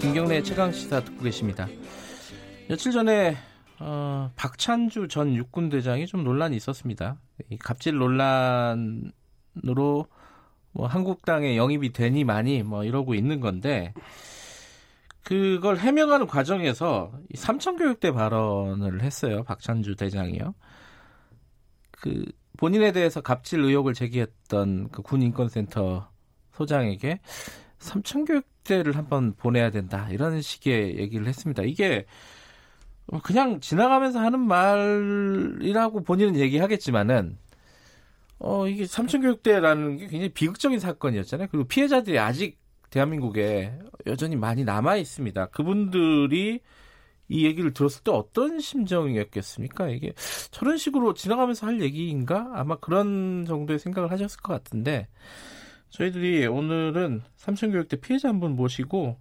김경래 최강 시사 듣고 계십니다. 며칠 전에 어, 박찬주 전 육군 대장이 좀 논란이 있었습니다. 이 갑질 논란으로 뭐 한국당에 영입이 되니 많이 뭐 이러고 있는 건데 그걸 해명하는 과정에서 삼천교육대 발언을 했어요. 박찬주 대장이요. 그 본인에 대해서 갑질 의혹을 제기했던 그 군인권센터 소장에게 삼천교육대를 한번 보내야 된다 이런 식의 얘기를 했습니다. 이게 그냥 지나가면서 하는 말이라고 본인은 얘기하겠지만은 어 이게 삼천교육대라는 게 굉장히 비극적인 사건이었잖아요. 그리고 피해자들이 아직 대한민국에 여전히 많이 남아 있습니다. 그분들이 이 얘기를 들었을 때 어떤 심정이었겠습니까? 이게 저런 식으로 지나가면서 할 얘기인가? 아마 그런 정도의 생각을 하셨을 것 같은데 저희들이 오늘은 삼천교육대 피해자 한 분 모시고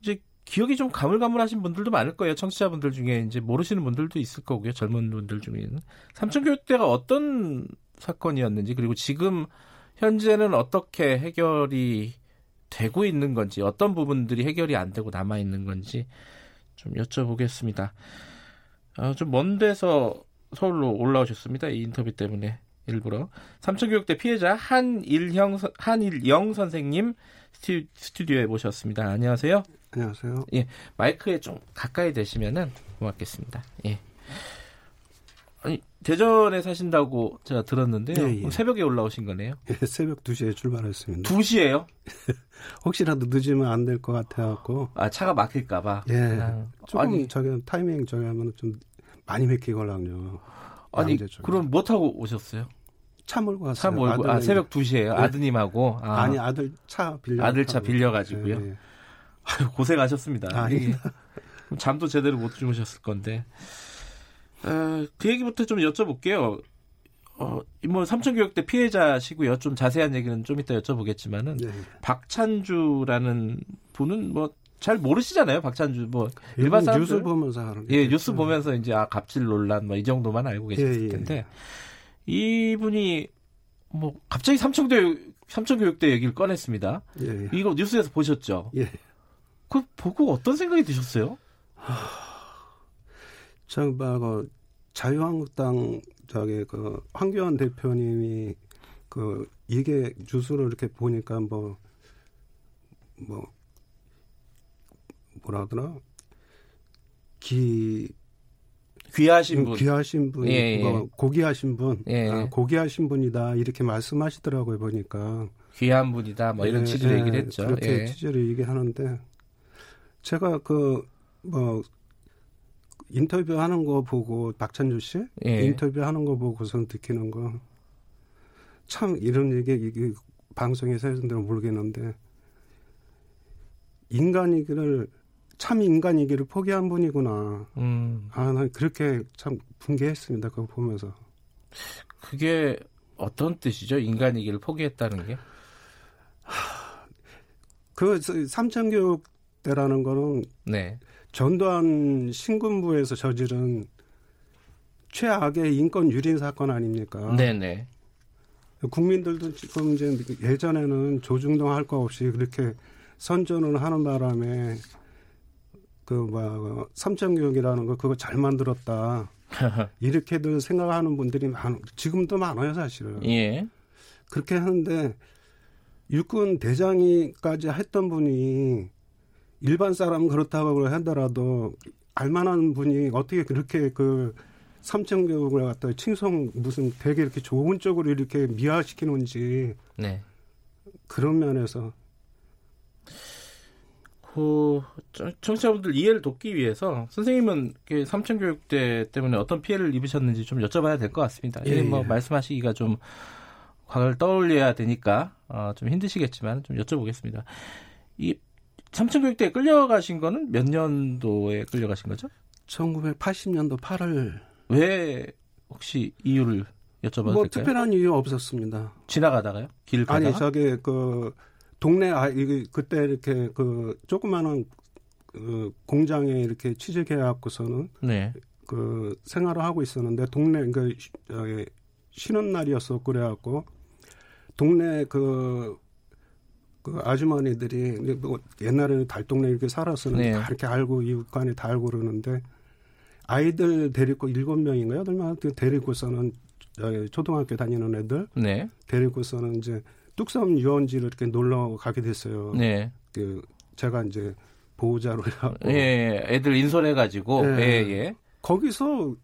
이제 기억이 좀 가물가물하신 분들도 많을 거예요. 청취자분들 중에 이제 모르시는 분들도 있을 거고요. 젊은 분들 중에는 삼천교육대가 어떤 사건이었는지 그리고 지금 현재는 어떻게 해결이 되고 있는 건지 어떤 부분들이 해결이 안 되고 남아 있는 건지 좀 여쭤보겠습니다. 아, 좀 먼 데서 서울로 올라오셨습니다. 이 인터뷰 때문에 일부러 삼천교육대 피해자 한일형 한일영 선생님 스튜디오에 모셨습니다. 안녕하세요. 안녕하세요. 예, 마이크에 좀 가까이 대시면은 고맙겠습니다. 예. 아니 대전에 사신다고 제가 들었는데요. 예, 예. 새벽에 올라오신 거네요. 예, 새벽 2시에 출발했습니다. 2시에요? 혹시라도 늦으면 안 될 것 같아갖고. 아, 차가 막힐까 봐. 예. 아, 조금 아니, 저기 타이밍 저기 하면 좀 많이 막히걸랑요. 아니 그럼 뭐 타고 오셨어요? 차 몰고 차 왔어요. 몰고 아 새벽 2시에요. 네. 아드님하고 아, 아니 아들 차 빌려 아들 차. 빌려 가지고요. 예, 예. 아유, 고생하셨습니다. 아, 예. 잠도 제대로 못 주무셨을 건데. 어, 그 얘기부터 좀 여쭤볼게요. 어, 뭐 삼천교육대 피해자시고요. 좀 자세한 얘기는 좀 이따 여쭤보겠지만은 예, 예. 박찬주라는 분은 뭐 잘 모르시잖아요. 박찬주 뭐 일반 사람들 뉴스 보면서 하는 예. 뉴스 보면서 이제 아 갑질 논란 뭐 이 정도만 알고 예, 예. 텐데 이분이 뭐 갑자기 삼천대 삼천교육대 얘기를 꺼냈습니다. 예, 예. 이거 뉴스에서 보셨죠? 예. 그 보고 어떤 생각이 드셨어요? 저그 자유한국당 저기 그 황교안 대표님이 그 이게 뉴스를 이렇게 보니까 뭐뭐 뭐라 그러나 기 귀하신 분. 귀하신 분, 예, 예. 뭐 고귀하신 분, 예. 아, 고귀하신 분이다 이렇게 말씀하시더라고요 보니까. 귀한 분이다 뭐 이런 예, 취지로 예, 얘기를 했죠. 그렇게 예. 취지로 얘기하는데 제가 그뭐 인터뷰하는 거 보고 박찬주 씨 예. 인터뷰하는 거 보고선 느끼는 거 참 이런 얘기 이게 방송에서 해서는 모르겠는데 인간이기를 참 인간이기를 포기한 분이구나. 음, 아, 난 그렇게 참 분개했습니다. 그거 보면서. 그게 어떤 뜻이죠? 인간이기를 포기했다는 게? 그 삼천교육대라는 거는 네. 전두환 신군부에서 저지른 최악의 인권 유린 사건 아닙니까? 네네. 국민들도 지금 이제 예전에는 조중동 할 거 없이 그렇게 선전을 하는 바람에 그뭐 삼천 교육이라는 거 그거 잘 만들었다 이렇게들 생각하는 분들이 많 지금도 많아요 사실은 예. 그렇게 하는데 육군 대장이까지 했던 분이 일반 사람 그렇다고 하더라도 알만한 분이 어떻게 그렇게 그 삼천 교육을 갖다 칭송 무슨 되게 이렇게 좋은 쪽으로 이렇게 미화시키는지 네. 그런 면에서 그 청- 청취자분들 이해를 돕기 위해서 선생님은 그 삼천 교육대 때문에 어떤 피해를 입으셨는지 좀 여쭤봐야 될 것 같습니다. 예, 뭐 예. 말씀하시기가 좀 과거를 떠올려야 되니까 어, 좀 힘드시겠지만 좀 여쭤보겠습니다. 이 삼천 교육대에 끌려가신 거는 몇 년도에 끌려가신 거죠? 1980년도 8월. 왜 혹시 이유를 여쭤봐도 뭐 될까요? 특별한 이유 없었습니다. 지나가다가요? 길 가다가? 아니 저기 그 동네 아 이게 그때 이렇게 그 조그마한 그 공장에 이렇게 취직해 갖고서는 네. 그 생활을 하고 있었는데 동네 그 저기 쉬는 날이었어 그래 갖고 동네 그, 그 아주머니들이 뭐 옛날에는 달동네 이렇게 살았었는데 네. 다 이렇게 알고 이웃간에 다 알고 그러는데 아이들 데리고 일곱 명인가 여덟 명 데리고서는 초등학교 다니는 애들 네. 데리고서는 이제 뚝섬 유원지를 이렇게 놀러 가게 됐어요. 네. 그 제가 이제 보호자로 해갖고 예, 애들 인솔해 가지고, 네. 예, 예. 거기서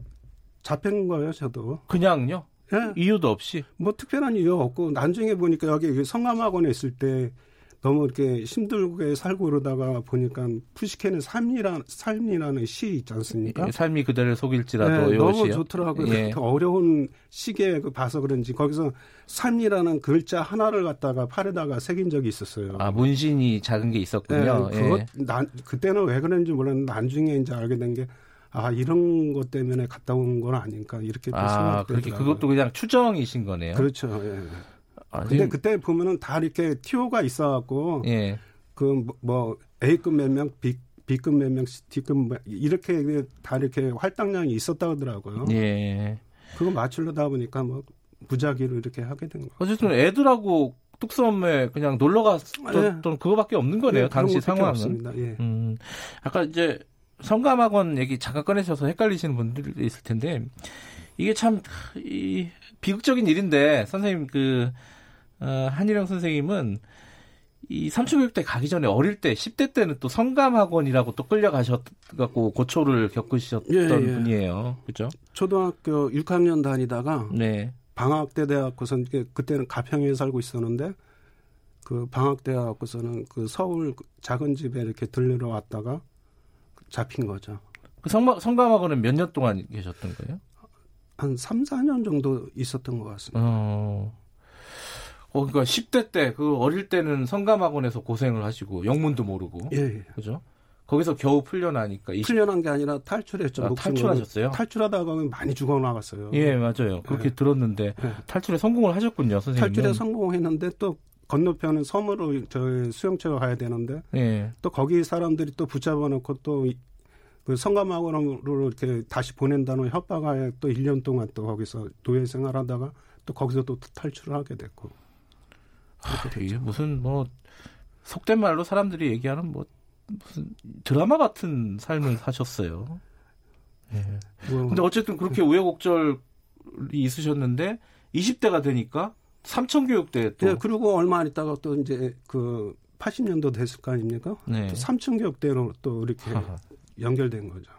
잡힌 거예요, 저도. 그냥요? 예. 이유도 없이? 뭐 특별한 이유 없고 나중에 보니까 여기 성감학원에 있을 때 너무 이렇게 힘들게 살고 그러다가 보니까 푸시케는 삶이라, 삶이라는 시 있지 않습니까? 예, 삶이 그대를 속일지라도 네, 요 너무 시요? 좋더라고요. 예. 그 어려운 시기에 그 봐서 그런지 거기서 삶이라는 글자 하나를 갖다가 팔에다가 새긴 적이 있었어요. 아, 문신이 작은 게 있었군요. 네, 그것 예. 난 그때는 왜 그랬는지 몰랐는데 나중에 이제 알게 된 게 아 이런 것 때문에 갔다 온 건 아닌가 이렇게 또 아. 그렇게 그것도 그냥 추정이신 거네요. 그렇죠. 예. 아, 근데 그때 보면은 다 이렇게 티오가 있어갖고 예. 그뭐 A급 몇 명, B B급 몇 명, D급 몇- 이렇게 다 이렇게 활당량이 있었다 그러더라고요. 예. 그거 맞추려다 보니까 뭐 무작위로 이렇게 하게 된 거. 어쨌든 애들하고 뚝섬에 그냥 놀러 갔던 그거밖에 없는 거네요. 예, 당시 상황은. 없습니다. 예. 음, 아까 이제 성감학원 얘기 잠깐 꺼내셔서 헷갈리시는 분들이 있을 텐데 이게 참 이, 비극적인 일인데 선생님 그 어, 한일영 선생님은 이 삼초교육대 가기 전에 어릴 때 10대 때는 또 성감학원이라고 또 끌려가셨갖고 고초를 겪으셨던 예, 예. 분이에요. 그죠? 초등학교 6학년 다니다가 네. 방학 때 돼갖고선 그때는 가평에 살고 있었는데 그 방학 때 갖고서는 그 서울 그 작은 집에 이렇게 들르러 왔다가 잡힌 거죠. 그 성, 성감학원은 몇 년 동안 계셨던 거예요? 한 3, 4년 정도 있었던 것 같습니다. 어. 어, 그러니까 10대 때, 그 어릴 때는 성감학원에서 고생을 하시고, 영문도 모르고. 예, 예. 그죠? 거기서 겨우 풀려나니까. 20... 풀려난 게 아니라 탈출했죠. 아. 탈출하셨어요? 탈출하다가 많이 죽어나갔어요. 예, 맞아요. 그렇게 네. 들었는데, 예. 탈출에 성공을 하셨군요, 선생님. 탈출에 성공했는데 또 건너편은 섬으로 저 수영체가 가야 되는데 예. 또 거기 사람들이 또 붙잡아 놓고 또 그 성감학원으로 이렇게 다시 보낸다는 협박하에 또 1년 동안 또 거기서 노예 생활하다가 또 거기서 또 탈출을 하게 됐고. 하, 이게 무슨 뭐, 속된 말로 사람들이 얘기하는 뭐, 무슨 드라마 같은 삶을 사셨어요. 예. 뭐 근데 어쨌든 그렇게 우여곡절이 있으셨는데 20대가 되니까 삼천 교육대 또 예, 그리고 얼마 안 있다가 또 이제 그 80년도 됐을 거 아닙니까? 네. 또 삼층교육대로 또 이렇게 하하. 연결된 거죠.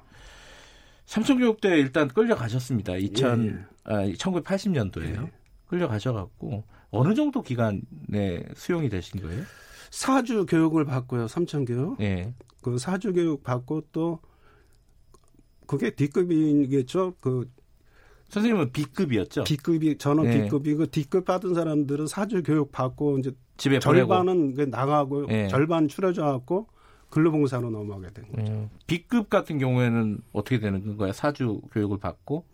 삼천 교육대 일단 끌려가셨습니다. 2000 예, 예. 아, 1980년도에요. 예. 끌려가셔 갖고 어느 정도 기간에 수용이 되신 거예요? 사주 교육을 받고요. 삼천 교육. 예. 그 사주 교육 받고 또 그게 D급이겠죠. 그 선생님은 B급이었죠. D급이 저는 예. D급이 그 D급 받은 사람들은 사주 교육 받고 이제 집에 보내고. 절반은 그 나가고 예. 절반 줄여져 갖고 근로봉사로 넘어가게 된 거죠. 예. B급 같은 경우에는 어떻게 되는 거예요? 사주 교육을 받고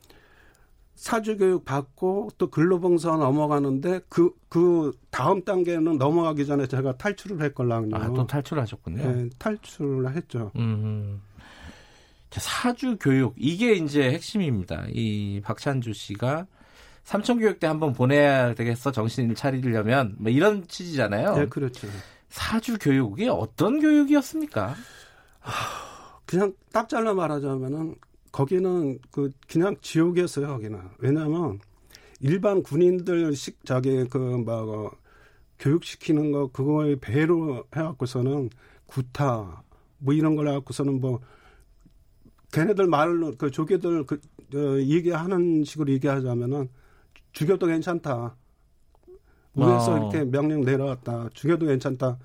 사주 교육 받고 또 근로봉사 넘어가는데 그 그 다음 단계는 넘어가기 전에 제가 탈출을 했걸랑요. 아, 또 탈출하셨군요. 예, 탈출을 했죠. 음. 자, 사주 교육 이게 이제 핵심입니다. 이 박찬주 씨가 삼천 교육대 한번 보내야 되겠어 정신을 차리려면 뭐 이런 취지잖아요. 예, 그렇죠. 사주 교육이 어떤 교육이었습니까? 그냥 딱 잘라 말하자면은 거기는 그 그냥 지옥이었어요. 거기는 왜냐하면 일반 군인들 식 저기 그뭐 교육시키는 거 그거에 배로 해갖고서는 구타 뭐 이런 걸 해갖고서는 뭐 걔네들 말로 그 조개들 그 어, 얘기하는 식으로 얘기하자면은 죽여도 괜찮다. 위에서 아. 이렇게 명령 내려왔다. 죽여도 괜찮다.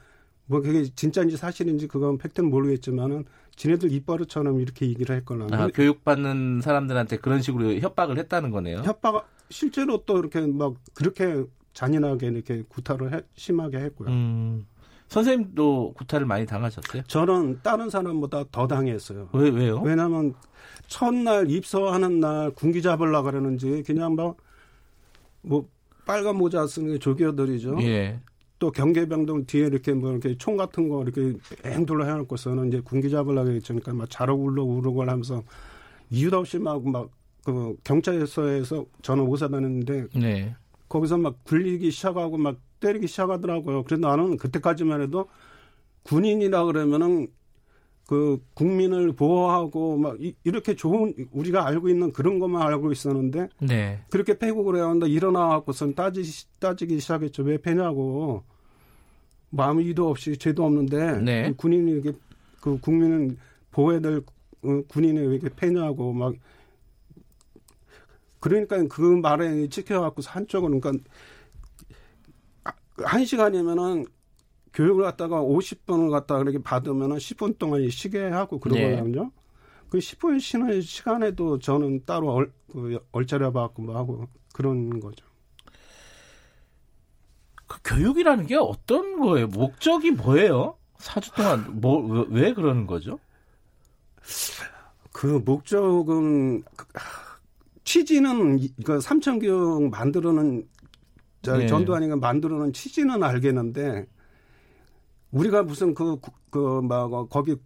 뭐 그게 진짜인지 사실인지 그건 팩트는 모르겠지만은 지네들 입버릇처럼 이렇게 얘기를 했거나 아, 교육받는 사람들한테 그런 식으로 협박을 했다는 거네요. 협박 실제로 또 이렇게 막 그렇게 잔인하게 이렇게 구타를 해- 심하게 했고요. 음, 선생님도 구타를 많이 당하셨어요? 저는 다른 사람보다 더 당했어요. 왜 왜요? 왜냐하면 첫날 입소하는 날 군기 잡으려 그러는지 그냥 막뭐 빨간 모자 쓰는 조교들이죠. 예. 또 경계병동 뒤에 이렇게 뭐 이렇게 총 같은 거 이렇게 앵둘러 해놓고서는 이제 군기 잡으려고 했으니까 막 자러 울러 우르고 하면서 이유도 없이 막 막 그 경찰서에서 저는 오사 다녔는데 네. 거기서 막 굴리기 시작하고 막 때리기 시작하더라고요. 그래서 나는 그때까지만 해도 군인이라 그러면은 그 국민을 보호하고 막 이, 렇게 좋은 우리가 알고 있는 그런 것만 알고 있었는데 네. 그렇게 패고 그래야 한다 일어나 갖고선 따지 따지기 시작했죠. 왜 패냐고. 뭐 아무 이도 없이 죄도 없는데 네. 그 군인이 이렇게 그 국민은 보호해야 될 어, 군인이 왜 이렇게 패냐고 막 그러니까 그 말에 찍혀갖고 한쪽은 그러니까 한 시간이면은 교육을 갖다가 50분을 갖다가 그렇게 받으면은 10분 동안 쉬게 하고 그러거든요. 그 10분 쉬는 시간에도 저는 따로 얼, 그 얼차려 받고 뭐 하고 그런 거죠. 그 교육이라는 게 어떤 거예요? 목적이 뭐예요? 4주 동안 뭐 왜 그러는 거죠? 그 목적은 그, 취지는 그 삼천교육 만들어는 저 네. 전두환이가 만들어는 취지는 알겠는데 우리가 무슨 그 그 막 거기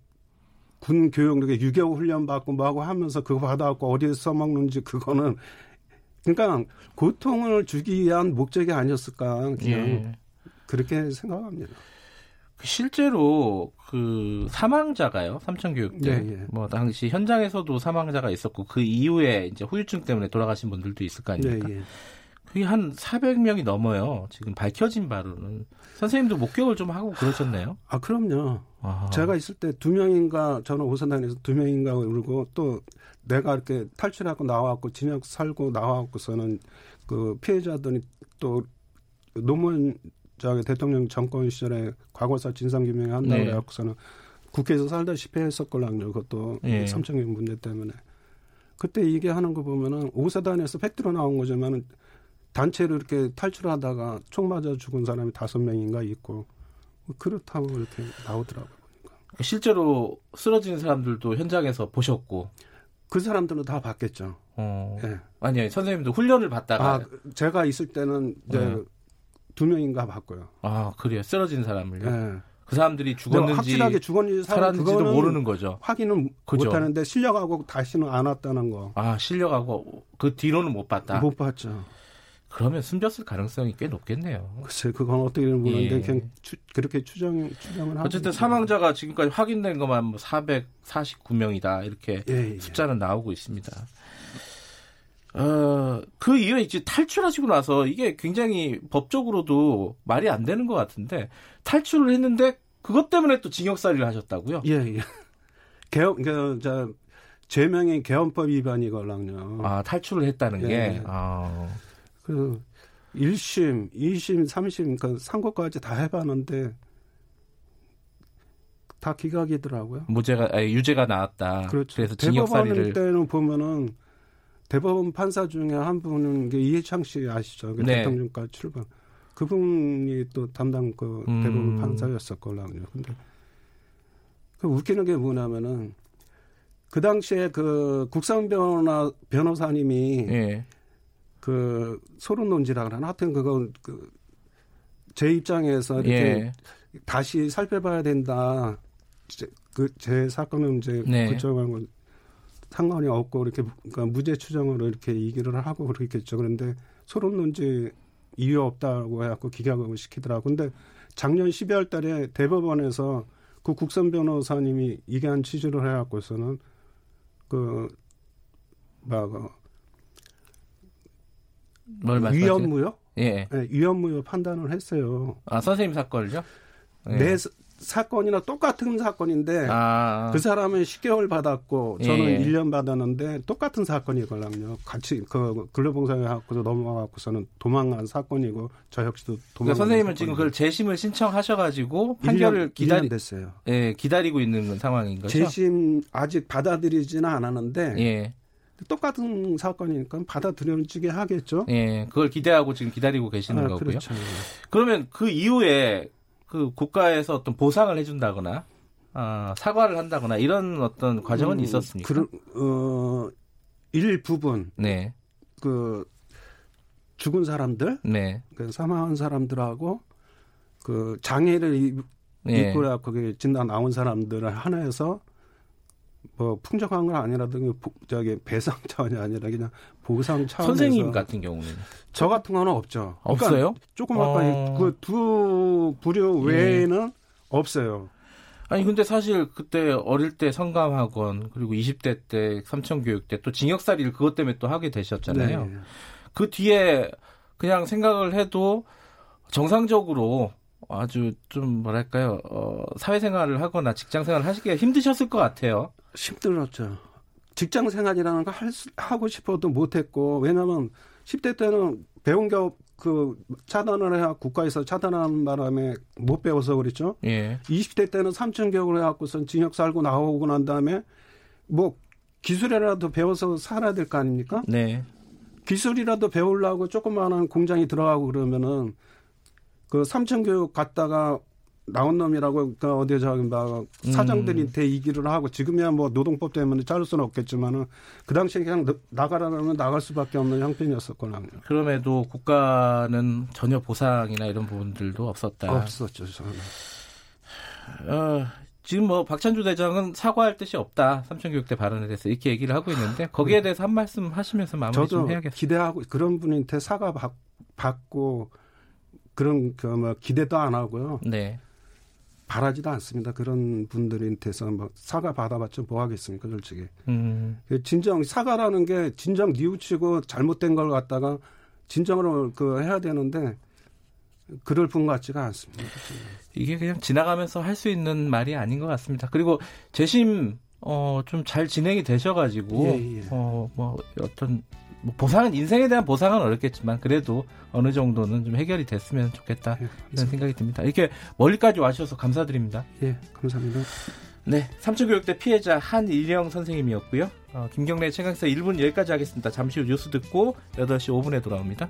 군 교육 이렇게 유교 훈련 받고 뭐하고 하면서 그거 받아갖고 어디에 써먹는지 그거는 그러니까 고통을 주기 위한 목적이 아니었을까 그냥 예. 그렇게 생각합니다. 실제로 그 사망자가요 삼천 교육 때 예, 예. 뭐 당시 현장에서도 사망자가 있었고 그 이후에 이제 후유증 때문에 돌아가신 분들도 있을 거 예, 아닙니까? 예. 그게 한 400명이 넘어요. 지금 밝혀진 바로는 선생님도 목격을 좀 하고 그러셨네요. 아 그럼요. 아. 제가 있을 때 두 명인가 저는 오산단에서 두 명인가 그러고 또 내가 이렇게 탈출하고 나와갖고 진역 살고 나와갖고서는 그 피해자들이 또 노무현 저기 대통령 정권 시절에 과거사 진상규명 한다고 네. 해갖고서는 국회에서 살다시피 했었걸랑요. 그것도 예. 삼천경 문제 때문에. 그때 이게 하는 거 보면은 오사단에서 팩트로 나온 거지만은 단체로 이렇게 탈출하다가 총 맞아 죽은 사람이 다섯 명인가 있고 그렇다고 이렇게 나오더라고요. 실제로 쓰러진 사람들도 현장에서 보셨고, 그 사람들은 다 봤겠죠. 어, 예. 아니요 선생님도 훈련을 받다가 아, 제가 있을 때는 이제 네. 두 명인가 봤고요. 아 그래요 쓰러진 사람을요. 예. 그 사람들이 죽었는지 확실하게 죽었는지 살- 살았는지도 모르는 거죠. 확인은 그죠. 못하는데 실려가고 다시는 안 왔다는 거. 아 실려가고 그 뒤로는 못 봤다. 못 봤죠. 그러면 숨졌을 가능성이 꽤 높겠네요. 글쎄 그건 어떻게 모르는데 예. 그냥 추- 그렇게 추정 추정을 하고 어쨌든. 사망자가 지금까지 확인된 것만 뭐 449명이다 이렇게 예, 예. 숫자는 나오고 있습니다. 어, 그 이후에 이제 탈출하시고 나서 이게 굉장히 법적으로도 말이 안 되는 것 같은데 탈출을 했는데 그것 때문에 또 징역살이를 하셨다고요? 예, 예. 개헌, 그, 저, 제명이 개헌법 위반이걸랑요. 아, 탈출을 했다는 예. 게. 아, 그, 1심, 2심, 3심, 그, 상고까지 다 해봤는데, 다 기각이더라고요. 무죄가, 아니, 유죄가 나왔다. 그렇죠. 래서 대법원 징역살이를. 때는 보면은, 대법원 판사 중에 한 분은 그 이해창 씨 아시죠? 그 네. 대통령까지 출범. 그분이 또 담당 그 음. 대법원 판사였었걸랑요. 근데 그 웃기는 게 뭐냐면은 그 당시에 그 국선 변호사 변호사님이 예. 그 소론 논지라 그러나 하여튼 그건 그 제 입장에서 이렇게 예. 다시 살펴봐야 된다. 그제 사건은 이제 네. 그쪽하고 상관이 없고 이렇게 그러니까 무죄 추정으로 이렇게 얘기를 하고 그렇겠죠. 그런데 소론 논지 이유 없다고 해갖고 기각을 시키더라고. 근데 작년 12월 달에 대법원에서 그 국선 변호사님이 이게한 취지를 해갖고서는 그, 막, 어? 위헌무효? 예. 네, 위헌무효 판단을 했어요. 아, 선생님 사건이죠? 예. 내 사- 사건이나 똑같은 사건인데 아, 그 사람은 10개월 받았고 저는 예. 1년 받았는데 똑같은 사건이걸랑요. 같이 그 근로봉사에 갖고서 넘어가고서는 도망간 사건이고 저 역시도 그러니까 도망간 선생님은 지금 그걸 재심을 신청하셔가지고 판결을 기다리, 됐어요. 예, 기다리고 있는 상황인 거죠? 재심 아직 받아들이지는 않았는데 예, 똑같은 사건이니까 받아들여지게 하겠죠. 예, 그걸 기대하고 지금 기다리고 계시는 아, 거고요. 그렇죠. 그러면 그 이후에 그 국가에서 어떤 보상을 해준다거나 어, 사과를 한다거나 이런 어떤 과정은 음, 있었습니까? 그, 어, 일부분 네. 그 죽은 사람들, 네. 그 사망한 사람들하고 그 장애를 입, 네. 입고 거기 진단 나온 사람들을 하나에서 뭐 풍족한 건 아니라도 그 저기 배상 차원이 아니라 그냥 보상 차원에서 선생님 같은 경우는 저 같은 거는 없죠. 그러니까 없어요? 조금 아까 어... 그두 부류 외에는 네. 없어요. 아니 근데 사실 그때 어릴 때 성감학원 그리고 20대 때 삼천교육 때 또 징역살이를 그것 때문에 또 하게 되셨잖아요. 네. 그 뒤에 그냥 생각을 해도 정상적으로 아주 좀 뭐랄까요 어, 사회생활을 하거나 직장생활을 하시기가 힘드셨을 것 같아요. 힘들었죠. 직장생활이라는 거 할, 하고 싶어도 못했고 왜냐하면 10대 때는 배운 게 그 차단을 해야 국가에서 차단하는 바람에 못 배워서 그랬죠. 예. 20대 때는 삼천교육을 해갖고선 징역 살고 나오고 난 다음에 뭐 기술이라도 배워서 살아야 될 거 아닙니까? 네. 기술이라도 배우려고 조그마한 공장이 들어가고 그러면은 그 삼천교육 갔다가 나온 놈이라고 그 어디 저기 막 사장들한테 음. 이기를 하고 지금이야 뭐 노동법 때문에 자를 수는 없겠지만은 그 당시에 그냥 나가라면 나갈 수밖에 없는 형편이었었거든요. 그럼에도 국가는 전혀 보상이나 이런 부분들도 없었다. 없었죠. 저는. 어, 지금 뭐 박찬주 대장은 사과할 뜻이 없다. 삼천교육대 발언에 대해서 이렇게 얘기를 하고 있는데 거기에 네. 대해서 한 말씀 하시면서 마무리 좀 해야겠어요. 기대하고 그런 분한테 사과 받, 받고 그런 그뭐 기대도 안 하고요. 네. 바라지도 않습니다. 그런 분들한테서 뭐 사과 받아봤자 뭐 하겠습니까, 솔직히. 음. 그 진정 사과라는 게 진정 뉘우치고 잘못된 걸 갖다가 진정으로 그 해야 되는데 그럴 분 같지가 않습니다. 이게 그냥 지나가면서 할 수 있는 말이 아닌 것 같습니다. 그리고 재심 어, 좀 잘 진행이 되셔가지고 예, 예. 어, 뭐 어떤 뭐 보상은 인생에 대한 보상은 어렵겠지만 그래도 어느 정도는 좀 해결이 됐으면 좋겠다 예, 이런 생각이 듭니다. 이렇게 멀리까지 와주셔서 감사드립니다. 예, 감사합니다. 네, 삼천교육대 피해자 한일영 선생님이었고요. 어, 김경래 최강사 1분 여기까지 하겠습니다. 잠시 후 뉴스 듣고 8시 5분에 돌아옵니다.